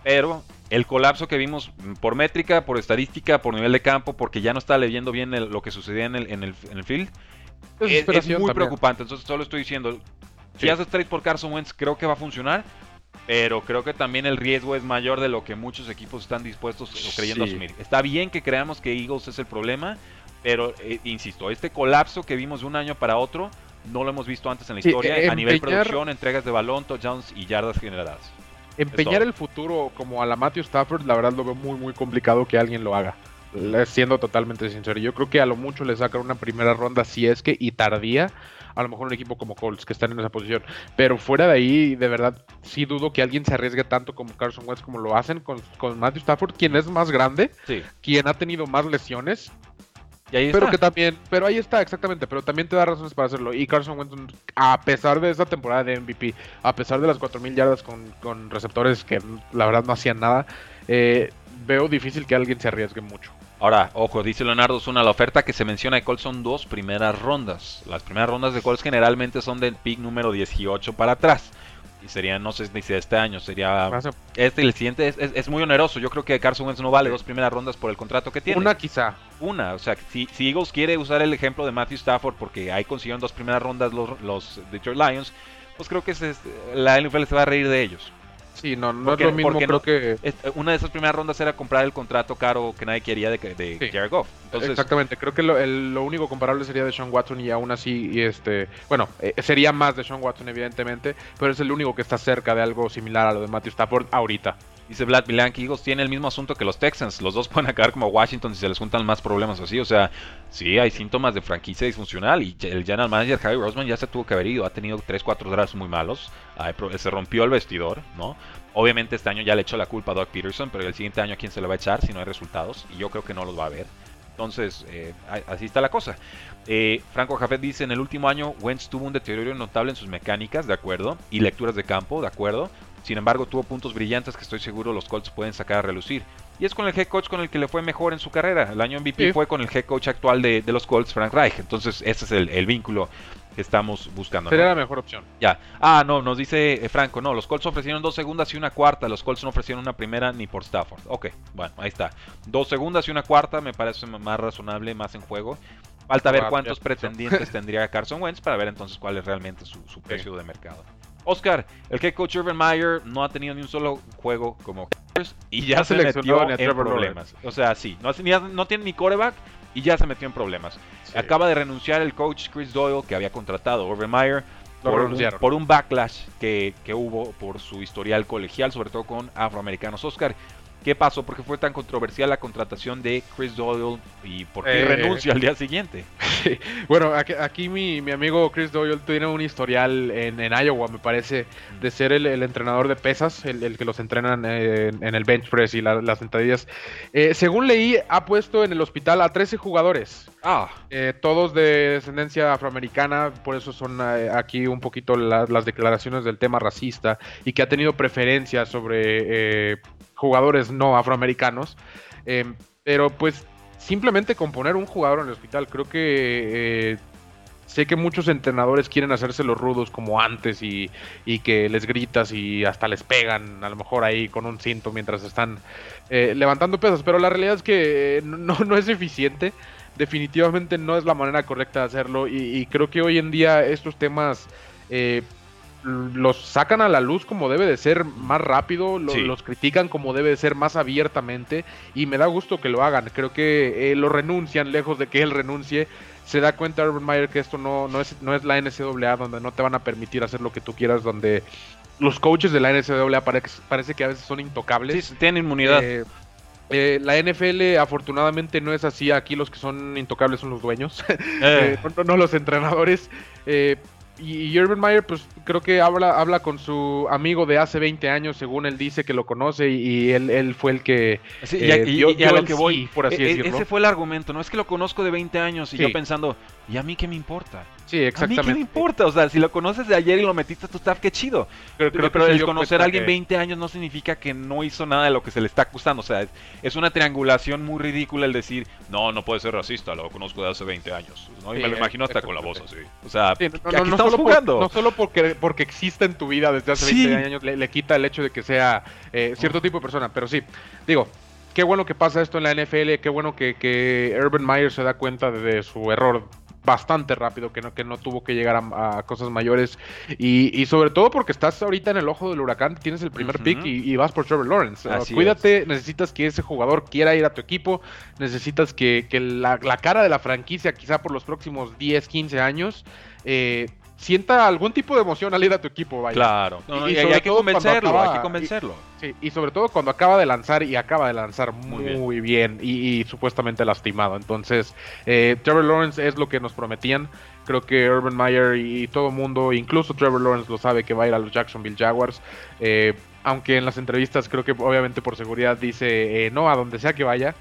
Pero el colapso que vimos por métrica, por estadística, por nivel de campo, porque ya no está leyendo bien el- lo que sucedía en el, en el, en el field, es, es Desesperación muy también. preocupante. Entonces solo estoy diciendo, si Sí. haces trade por Carson Wentz, creo que va a funcionar. Pero creo que también el riesgo es mayor de lo que muchos equipos están dispuestos o creyendo Sí. asumir. Está bien que creamos que Eagles es el problema, pero eh, insisto, este colapso que vimos de un año para otro no lo hemos visto antes en la Sí, historia eh, a nivel empeñar- producción, entregas de balón, touchdowns y yardas generadas. Empeñar el futuro como a la Matthew Stafford, la verdad lo veo muy, muy complicado que alguien lo haga. Siendo totalmente sincero, yo creo que a lo mucho le sacan una primera ronda si es que, y tardía, a lo mejor un equipo como Colts que están en esa posición. Pero fuera de ahí, de verdad, sí dudo que alguien se arriesgue tanto como Carson Wentz como lo hacen con, con Matthew Stafford, quien es más grande, Sí. quien ha tenido más lesiones, Y ahí pero está. que también, pero ahí está, exactamente, pero también te da razones para hacerlo. Y Carson Wentz, a pesar de esa temporada de MVP, a pesar de las 4.000 yardas con, con receptores que la verdad no hacían nada, eh, veo difícil que alguien se arriesgue mucho. Ahora, ojo, dice Leonardo Zuna, la oferta que se menciona de Colts son dos primeras rondas. Las primeras rondas de Colts generalmente son del pick número 18 para atrás. Y sería, no sé si este año, sería este y el siguiente. Es, es- es muy oneroso. Yo creo que Carson Wentz no vale dos primeras rondas por el contrato que tiene. Una quizá. Una, o sea, si, si Eagles quiere usar el ejemplo de Matthew Stafford porque ahí consiguieron dos primeras rondas los, los Detroit Lions, pues creo que la NFL se va a reír de ellos. Sí, no, no es lo mismo, creo que... Una de esas primeras rondas era comprar el contrato caro que nadie quería de, de Jared Goff. Exactamente, creo que lo, único comparable sería de Sean Watson y aún así, y este, bueno, eh, sería más de Sean Watson evidentemente, pero es el único que está cerca de algo similar a lo de Matthew Stafford ahorita. Dice Vlad Milan que Eagles tiene el mismo asunto que los Texans. Los dos (laughs) pueden acabar como Washington si se les juntan más problemas así. O sea, sí hay síntomas de franquicia disfuncional. Y el general manager Harry Roseman ya se tuvo que haber ido. Ha tenido 3-4 drafts muy malos. Se rompió el vestidor, ¿no? Obviamente este año ya le echó la culpa a Doug Peterson, pero el siguiente año a quién se lo va a echar si no hay resultados. Y yo creo que no los va a haber. Entonces, eh, así está la cosa. Eh, Franco Jafet dice, en el último año Wentz tuvo un deterioro notable en sus mecánicas, de acuerdo, y lecturas de campo, de acuerdo. Sin embargo, tuvo puntos brillantes que estoy seguro los Colts pueden sacar a relucir. Y es con el head coach con el que le fue mejor en su carrera. El año MVP fue con el head coach actual de, los Colts, Frank Reich. Entonces, ese es el, vínculo que estamos buscando. Sería la mejor opción. Ya. Ah, no, nos dice eh, Franco, no, los Colts ofrecieron dos segundas y una cuarta. Los Colts no ofrecieron una primera ni por Stafford. Ok, bueno, ahí está. Dos segundas y una cuarta me parece más razonable, más en juego. Falta ver cuántos pretendientes tendría Carson Wentz para ver entonces cuál es realmente su, precio de mercado. Oscar, el head coach Urban Meyer no ha tenido ni un solo juego como y ya se metió en problemas. O sea, sí, no, no, tiene ni coreback y ya se metió en problemas. Acaba de renunciar el coach Chris Doyle que había contratado Urban Meyer por un, por un, backlash que, que, hubo por su historial colegial, sobre todo con afroamericanos. Oscar, ¿Qué pasó? ¿Por qué fue tan controversial la contratación de Chris Doyle y por qué eh, renuncia al día (laughs) siguiente? Bueno, aquí, mi, amigo Chris Doyle tiene un historial en, Iowa, me parece, de ser el, entrenador de pesas, el, que los entrenan en, el bench press y las sentadillas. Eh, según leí, ha puesto en el hospital a 13 jugadores. Ah. Eh, todos de descendencia afroamericana, por eso son aquí un poquito las declaraciones del tema racista y que ha tenido preferencia sobre jugadores no afroamericanos. Em, pero pues simplemente con poner un jugador en el hospital, creo que eh, sé que muchos entrenadores quieren hacerse los rudos como antes y, que les gritas y hasta les pegan, a lo mejor ahí con un cinto mientras están eh, levantando pesas, pero la realidad es que eh, no, no, es eficiente. Definitivamente no es la manera correcta de hacerlo y, creo que hoy en día estos temas los sacan a la luz como debe de ser más rápido, los critican como debe de ser más abiertamente y me da gusto que lo hagan. Creo que eh, lo renuncian lejos de que él renuncie. Se da cuenta Urban Meyer que esto no, no, es, no es la NCAA donde no te van a permitir hacer lo que tú quieras, donde los coaches de la NCAA parece, parece que a veces son intocables. Sí, tienen inmunidad. Eh, eh, la NFL afortunadamente no es así, aquí los que son intocables son los dueños, (laughs) no, no, los entrenadores. Y, Urban Meyer, pues creo que habla, habla con su amigo de hace 20 años, según él dice que lo conoce, y, él, él, fue el que. Sí, y, a, lo que voy, por así e, e, decirlo. Ese fue el argumento, ¿no? Es que lo conozco de 20 años y yo pensando, ¿y a mí qué me importa? Sí, exactamente. ¿A mí qué me importa? O sea, si lo conoces de ayer y lo metiste a tu staff, qué chido. Pero, pero, el conocer a alguien 20 años no significa que no hizo nada de lo que se le está acusando. O sea, es, una triangulación muy ridícula el decir, no, no puede ser racista, lo conozco de hace 20 años. ¿no? Y me lo imagino hasta con la voz así. O sea, no, estamos jugando. no solo porque, porque existe en tu vida desde hace 20 años le, quita el hecho de que sea eh, cierto tipo de persona. Pero sí, digo, qué bueno que pasa esto en la NFL, qué bueno que, que Urban Meyer se da cuenta de su error bastante rápido, que no, que no tuvo que llegar a, cosas mayores. Y, sobre todo porque estás ahorita en el ojo del huracán, tienes el primer pick y, vas por Trevor Lawrence. cuídate, necesitas que ese jugador quiera ir a tu equipo, necesitas que, la, la, cara de la franquicia, quizá por los próximos 10, 15 años, eh, sienta algún tipo de emoción al ir a tu equipo, vaya. Claro, y, hay, que convencerlo, hay que convencerlo. Y, sí, y sobre todo cuando acaba de lanzar y acaba de lanzar muy, bien, y, supuestamente lastimado. Entonces, eh, Trevor Lawrence es lo que nos prometían. Creo que Urban Meyer y, todo el mundo, incluso Trevor Lawrence lo sabe que va a ir a los Jacksonville Jaguars. Eh, aunque en las entrevistas creo que obviamente por seguridad dice eh, no a donde sea que vaya.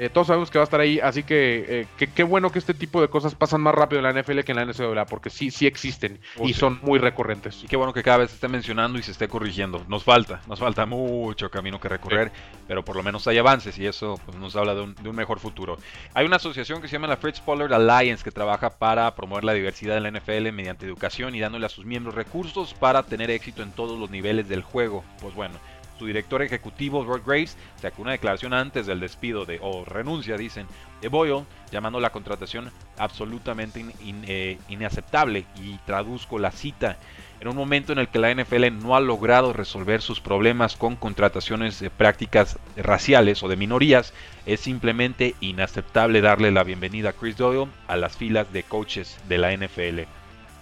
Eh, todos sabemos que va a estar ahí, así que eh, qué bueno que este tipo de cosas pasan más rápido en la NFL que en la NCAA, porque sí, sí existen oh, y son muy recurrentes. Y qué bueno que cada vez se esté mencionando y se esté corrigiendo. Nos falta, nos falta mucho camino que recorrer, pero por lo menos hay avances y eso pues, nos habla de un, mejor futuro. Hay una asociación que se llama la Fritz Pollard Alliance que trabaja para promover la diversidad en la NFL mediante educación y dándole a sus miembros recursos para tener éxito en todos los niveles del juego. Pues bueno, Su director ejecutivo, Rod Graves, sacó una declaración antes del despido de, o renuncia, dicen, de Boyle, llamando la contratación absolutamente eh, inaceptable. Y traduzco la cita. En un momento en el que la NFL no ha logrado resolver sus problemas con contrataciones de prácticas raciales o de minorías, es simplemente inaceptable darle la bienvenida a Chris Doyle a las filas de coaches de la NFL.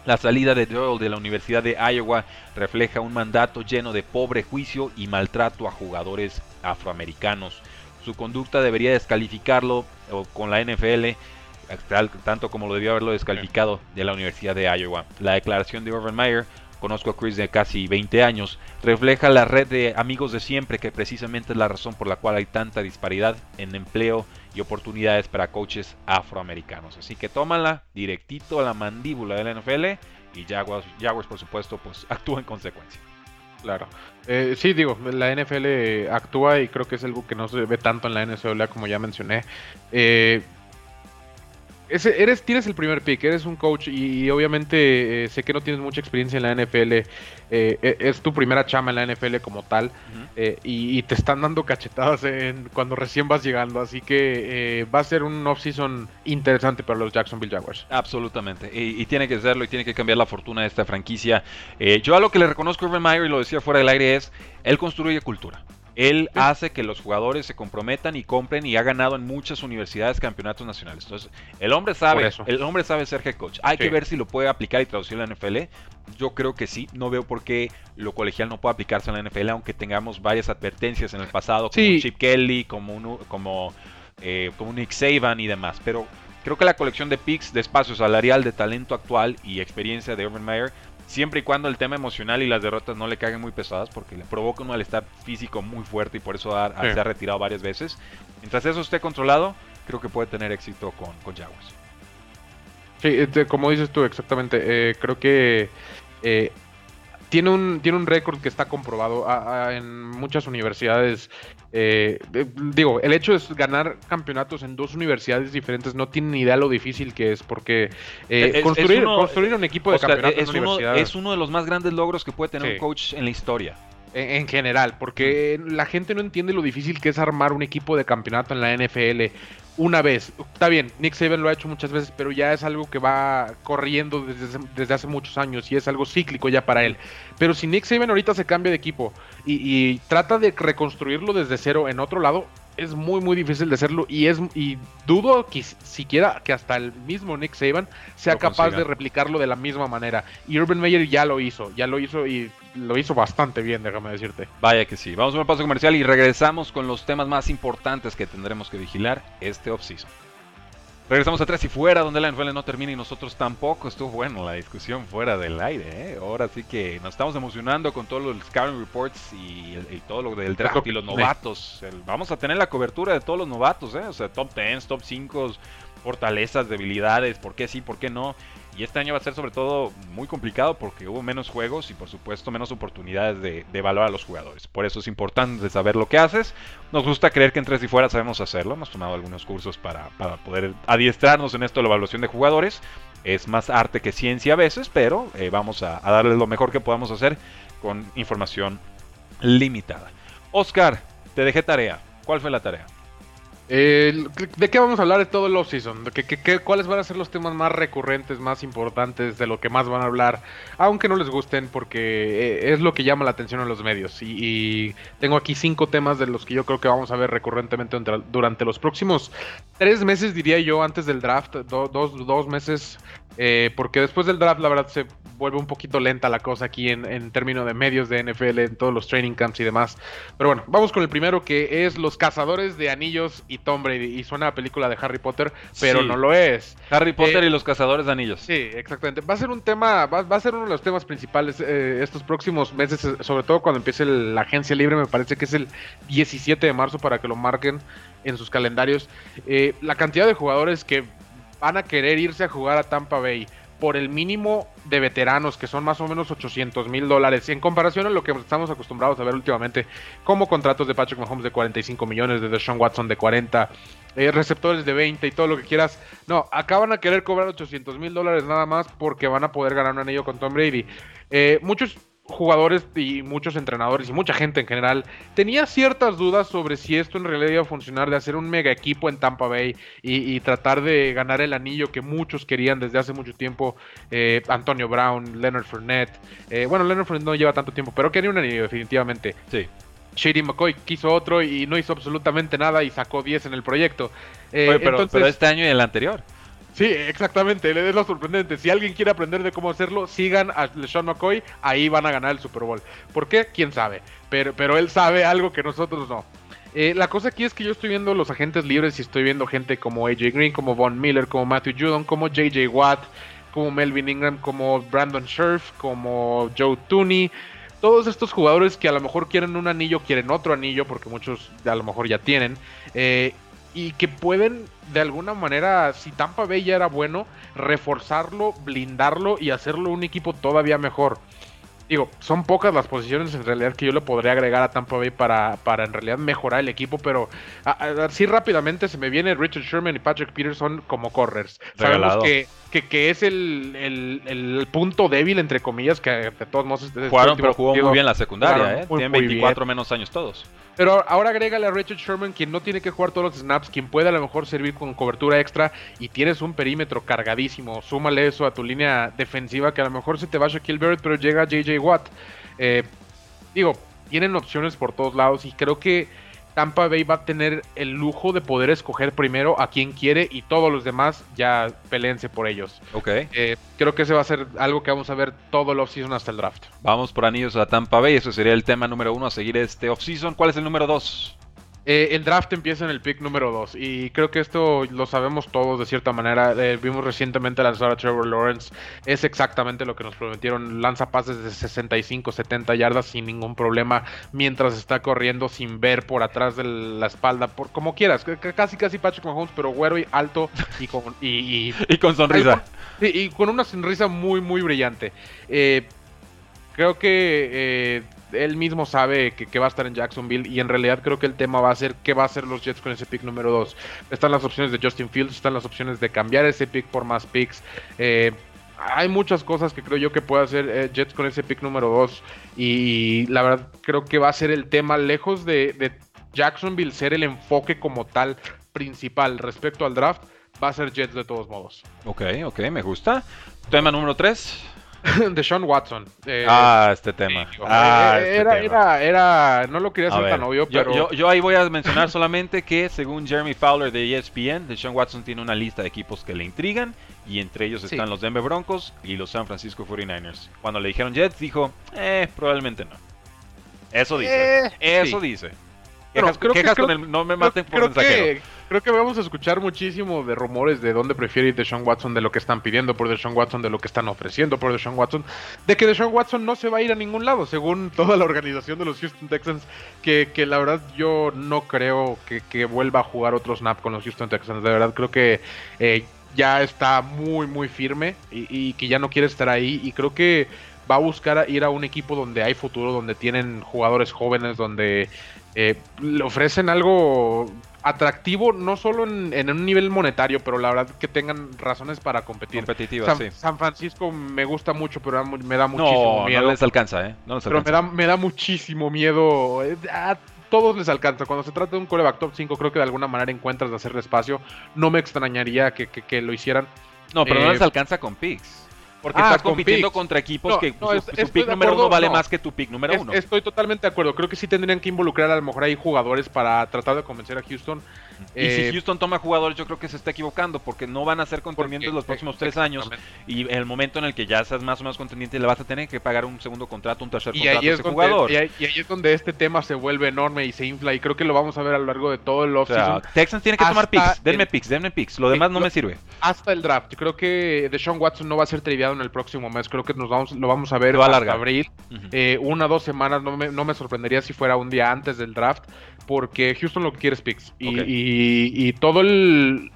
La salida de Doyle de la Universidad de Iowa refleja un mandato lleno de pobre juicio y maltrato a jugadores afroamericanos. Su conducta debería descalificarlo con la NFL tanto como lo debió haberlo descalificado de la Universidad de Iowa. La declaración de Urban Meyer conozco a Chris de casi 20 años, refleja la red de amigos de siempre que precisamente es la razón por la cual hay tanta disparidad en empleo oportunidades para coaches afroamericanos. Así que tómala directito a la mandíbula de la NFL y Jaguars, Jaguars por supuesto pues (laughs) actúa en consecuencia. Claro. Eh, sí, digo, la NFL actúa y creo que es algo que no se ve tanto en la NCAA como ya mencioné. Eh, eres, tienes el primer pick, eres un coach y, obviamente eh, sé que no tienes mucha experiencia en la NFL, eh, e, es tu primera chama en la NFL como tal eh, y, te están dando cachetadas en, cuando recién vas llegando, así que va a ser un off-season interesante para los Jacksonville Jaguars. Absolutamente, y, tiene que serlo y tiene que cambiar la fortuna de esta franquicia. yo a lo que le reconozco a Urban Meyer y lo decía fuera del aire es, él construye cultura. Él hace que los jugadores se comprometan y compren y ha ganado en muchas universidades campeonatos nacionales. Entonces, el hombre sabe, el hombre sabe ser head coach. Hay que ver si lo puede aplicar y traducir en la NFL. Yo creo que sí. No veo por qué lo colegial no puede aplicarse en la NFL, aunque tengamos varias advertencias en el pasado, como Chip Kelly, como, como, eh, como Nick Saban y demás. Pero creo que la colección de picks, de espacio salarial, de talento actual y experiencia de Urban Meyer siempre y cuando el tema emocional y las derrotas no le caigan muy pesadas porque le provoca un malestar físico muy fuerte y por eso se ha retirado varias veces. Mientras eso esté controlado, creo que puede tener éxito con, con Jaguars. Sí, este, como dices tú, exactamente. Eh, creo que eh, tiene un, tiene un récord que está comprobado en muchas universidades. Eh, digo, el hecho de ganar campeonatos en dos universidades diferentes no tiene ni idea lo difícil que es, porque eh, construir, construir, un equipo de campeonatos es, uno, es uno de los más grandes logros que puede tener un coach en la historia. En, general, porque la gente no entiende lo difícil que es armar un equipo de campeonato en la NFL una vez. Está bien, Nick Saban lo ha hecho muchas veces, pero ya es algo que va corriendo desde, desde hace muchos años y es algo cíclico ya para él. Pero si Nick Saban ahorita se cambia de equipo y trata de reconstruirlo desde cero en otro lado, es muy muy difícil de hacerlo y es y dudo que siquiera que hasta el mismo Nick Saban sea capaz de replicarlo de la misma manera. Y Urban Meyer ya lo hizo, ya lo hizo y lo hizo bastante bien, déjame decirte. Vaya que sí. Vamos a un paso comercial y regresamos con los temas más importantes que tendremos que vigilar este offseason. Regresamos a Tres y Fuera, donde la NFL no termina y nosotros tampoco. Estuvo bueno la discusión fuera del aire. ¿eh? Ahora sí que nos estamos emocionando con todos los scouting reports y, todo lo del draft y los novatos. vamos a tener la cobertura de todos los novatos, ¿eh? o sea, top 10, top 5, fortalezas, debilidades, por qué sí, por qué no. Y este año va a ser sobre todo muy complicado porque hubo menos juegos y por supuesto menos oportunidades de, evaluar a los jugadores. Por eso es importante saber lo que haces. Nos gusta creer que en tres y fuera sabemos hacerlo. Hemos tomado algunos cursos para, poder adiestrarnos en esto de la evaluación de jugadores. Es más arte que ciencia a veces, pero eh, vamos a, a darles lo mejor que podamos hacer con información limitada. Oscar, te dejé tarea. ¿Cuál fue la tarea? ¿De qué vamos a hablar de todo el off-season? ¿Qué, cuáles van a ser los temas más recurrentes, más importantes, de lo que más van a hablar? Aunque no les gusten, porque eh, es lo que llama la atención a los medios. Y, tengo aquí cinco temas de los que yo creo que vamos a ver recurrentemente durante los próximos tres meses, diría yo, antes del draft. dos, dos meses eh, porque después del draft, la verdad, se vuelve un poquito lenta la cosa aquí en, en términos de medios de NFL, en todos los training camps y demás. Pero bueno, vamos con el primero que es Los Cazadores de Anillos y Tom Brady. Y suena a película de Harry Potter, pero no lo es. Harry Potter eh, y los Cazadores de Anillos. Sí, exactamente. Va a ser un tema, va, a ser uno de los temas principales eh, estos próximos meses, sobre todo cuando empiece la agencia libre, me parece que es el 17 de marzo para que lo marquen en sus calendarios. la cantidad de jugadores que van a querer irse a jugar a Tampa Bay por el mínimo de veteranos, que son más o menos 800 mil dólares, en comparación a lo que estamos acostumbrados a ver últimamente, como contratos de Patrick Mahomes de 45 millones, de Deshaun Watson de 40, eh, receptores de 20 y todo lo que quieras. No, acá van a querer cobrar 800 mil dólares nada más porque van a poder ganar un anillo con Tom Brady. Eh, muchos jugadores y muchos entrenadores y mucha gente en general tenía ciertas dudas sobre si esto en realidad iba a funcionar de hacer un mega equipo en Tampa Bay y, tratar de ganar el anillo que muchos querían desde hace mucho tiempo eh, Antonio Brown, Leonard Fournette eh, bueno Leonard Fournette no lleva tanto tiempo pero quería un anillo definitivamente sí Shady McCoy quiso otro y no hizo absolutamente nada y sacó 10 en el proyecto. Eh, pero, pero este año y el anterior. Sí, exactamente, es lo sorprendente. Si alguien quiere aprender de cómo hacerlo, sigan a LeSean McCoy, ahí van a ganar el Super Bowl. ¿Por qué? ¿Quién sabe? Pero, pero él sabe algo que nosotros no. Eh, la cosa aquí es que yo estoy viendo los agentes libres y estoy viendo gente como AJ Green, como Von Miller, como Matthew Judon, como JJ Watt, como Melvin Ingram, como Brandon Scherf, como Joe Tooney. Todos estos jugadores que a lo mejor quieren un anillo, quieren otro anillo, porque muchos a lo mejor ya tienen. Eh, y que pueden de alguna manera, si Tampa Bay ya era bueno, reforzarlo, blindarlo y hacerlo un equipo todavía mejor. Digo, son pocas las posiciones en realidad que yo le podría agregar a Tampa Bay para, para en realidad mejorar el equipo, pero así rápidamente se me viene Richard Sherman y Patrick Peterson como corrers. Sabemos que, que, es el, el, punto débil, entre comillas, que de todos modos... Jugaron, pero jugó muy bien la secundaria, ¿eh? Tienen 24 menos años todos. Pero ahora agrégale a Richard Sherman, quien no tiene que jugar todos los snaps, quien puede a lo mejor servir con cobertura extra y tienes un perímetro cargadísimo. Súmale eso a tu línea defensiva, que a lo mejor se te va Shaquille Barrett, pero llega JJ Watt. Eh, digo, tienen opciones por todos lados y creo que Tampa Bay va a tener el lujo de poder escoger primero a quien quiere y todos los demás ya peleense por ellos. Ok. Eh, creo que ese va a ser algo que vamos a ver todo el offseason hasta el draft. Vamos por anillos a Tampa Bay, eso sería el tema número uno a seguir este offseason. ¿Cuál es el número dos? Eh, el draft empieza en el pick número 2 y creo que esto lo sabemos todos de cierta manera. Eh, vimos recientemente lanzar a Trevor Lawrence. Es exactamente lo que nos prometieron. Lanza pases de 65, 70 yardas sin ningún problema mientras está corriendo sin ver por atrás de la espalda, por como quieras. Casi, casi Patrick Mahomes, pero güero y alto y con, y, (laughs) con sonrisa. Y, con una sonrisa muy, muy brillante. Eh, creo que él mismo sabe que, va a estar en Jacksonville y en realidad creo que el tema va a ser qué va a hacer los Jets con ese pick número 2. Están las opciones de Justin Fields, están las opciones de cambiar ese pick por más picks. Eh, hay muchas cosas que creo yo que puede hacer eh, Jets con ese pick número 2 y la verdad creo que va a ser el tema lejos de, de Jacksonville ser el enfoque como tal principal respecto al draft. Va a ser Jets de todos modos. Ok, ok, me gusta. Tema número 3. (laughs) de Sean Watson. Eh, ah, este tema. Ah, este era, Era, era, no lo quería hacer tan obvio, pero... Yo, ahí voy a mencionar solamente que según Jeremy Fowler de ESPN, de Sean Watson tiene una lista de equipos que le intrigan y entre ellos están los Denver Broncos y los San Francisco 49ers. Cuando le dijeron Jets, dijo, eh, probablemente no. Eso dice. Eh, eso dice. Quejas, quejas con el, no me maten por mensajero. Creo que vamos a escuchar muchísimo de rumores de dónde prefiere ir Deshaun Watson, de lo que están pidiendo por Deshaun Watson, de lo que están ofreciendo por Deshaun Watson, de que Deshaun Watson no se va a ir a ningún lado, según (laughs) toda la organización de los Houston Texans, que, que la verdad yo no creo que, vuelva a jugar otro snap con los Houston Texans. De verdad creo que eh, ya está muy, muy firme y, que ya no quiere estar ahí y creo que va a buscar ir a un equipo donde hay futuro, donde tienen jugadores jóvenes, donde eh, le ofrecen algo atractivo, no solo en, un nivel monetario, pero la verdad que tengan razones para competir. San, San Francisco me gusta mucho, pero me da muchísimo miedo. No les alcanza, ¿eh? No les alcanza. Pero me da, me da muchísimo miedo. Eh, a todos les alcanza. Cuando se trata de un coreback top 5, creo que de alguna manera encuentras de hacerle espacio. No me extrañaría que, que, lo hicieran. No, pero no les eh, alcanza con picks. Porque estás compitiendo contra equipos que su, pick número uno vale más que tu pick número uno. Estoy totalmente de acuerdo. Creo que sí tendrían que involucrar a lo mejor ahí jugadores para tratar de convencer a Houston y si eh, Houston toma jugadores, yo creo que se está equivocando porque no van a ser contendientes los próximos tres años. Y en el momento en el que ya seas más o menos contendiente, le vas a tener que pagar un segundo contrato, un tercer contrato a ese jugador. Y ahí, es donde este tema se vuelve enorme y se infla. Y creo que lo vamos a ver a lo largo de todo el offseason. O Texans tiene que tomar picks. Denme picks, denme picks. Lo demás no me sirve. Hasta el draft. Yo creo que Deshaun Watson no va a ser en el próximo mes. Creo que nos vamos, lo vamos a ver hasta abril. Eh, una o dos semanas. No me, no me sorprendería si fuera un día antes del draft porque Houston lo que quiere es picks. Y, todo el,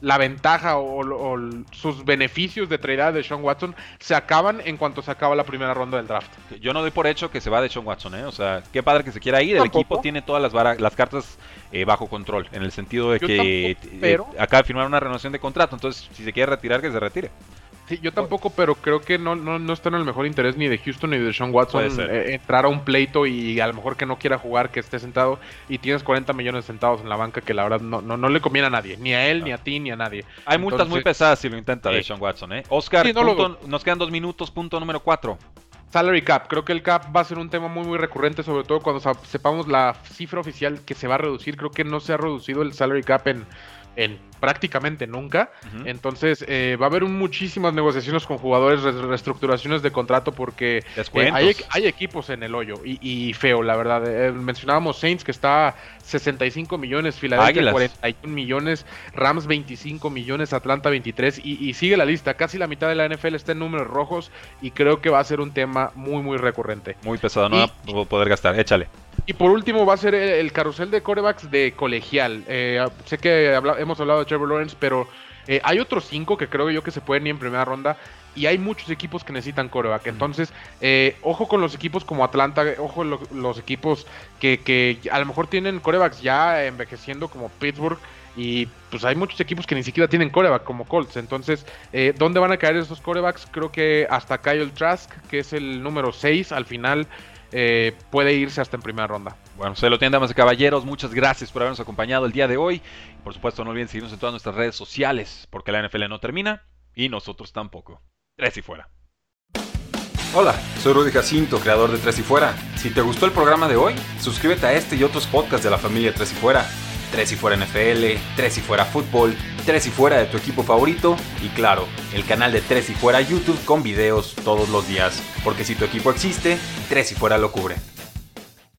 la ventaja o, sus beneficios de tradear de Sean Watson se acaban en cuanto se acaba la primera ronda del draft. Yo no doy por hecho que se va de Sean Watson, ¿eh? O sea, qué padre que se quiera ir. El equipo tiene todas las, las cartas eh, bajo control, en el sentido de que eh, acaba de firmar una renovación de contrato. Entonces, si se quiere retirar, que se retire. Sí, yo tampoco, pero creo que no, no, no está en el mejor interés ni de Houston ni de Sean Watson eh, entrar a un pleito y a lo mejor que no quiera jugar, que esté sentado y tienes 40 millones sentados en la banca que la verdad no, no, no le conviene a nadie, ni a él, ni a ti, ni a nadie. Hay multas muy pesadas si lo intenta de Sean Watson, ¿eh? Oscar, nos quedan dos minutos, punto número cuatro. Salary cap, creo que el cap va a ser un tema muy muy recurrente, sobre todo cuando sepamos la cifra oficial que se va a reducir. Creo que no se ha reducido el salary cap en en prácticamente nunca. Entonces eh, va a haber muchísimas negociaciones con jugadores, reestructuraciones de contrato porque eh, hay, equipos en el hoyo y, feo, la verdad. Eh, mencionábamos Saints que está 65 millones, Philadelphia 41 millones, Rams 25 millones, Atlanta 23 y, y, sigue la lista. Casi la mitad de la NFL está en números rojos y creo que va a ser un tema muy muy recurrente. Muy pesado, no va a poder gastar. Échale. Y por último va a ser el, carrusel de corebacks de colegial. Eh, sé que hemos hablado de Trevor Lawrence, pero eh, hay otros cinco que creo yo que se pueden ir en primera ronda. Y hay muchos equipos que necesitan coreback. Entonces, eh, ojo con los equipos como Atlanta, ojo los equipos que, que, a lo mejor tienen corebacks ya envejeciendo como Pittsburgh. Y pues hay muchos equipos que ni siquiera tienen coreback como Colts. Entonces, ¿dónde van a caer esos corebacks? Creo que hasta Kyle Trask, que es el número 6 al final. Eh, puede irse hasta en primera ronda. Bueno, se lo tienen, damas y caballeros. Muchas gracias por habernos acompañado el día de hoy. Por supuesto, no olviden seguirnos en todas nuestras redes sociales, porque la NFL no termina y nosotros tampoco. Tres y fuera. Hola, soy Rudy Jacinto, creador de Tres y Fuera. Si te gustó el programa de hoy, suscríbete a este y otros podcasts de la familia Tres y Fuera. Tres y Fuera NFL, Tres y Fuera Fútbol, Tres y Fuera de tu equipo favorito y claro, el canal de Tres y Fuera YouTube con videos todos los días. Porque si tu equipo existe, Tres y Fuera lo cubre.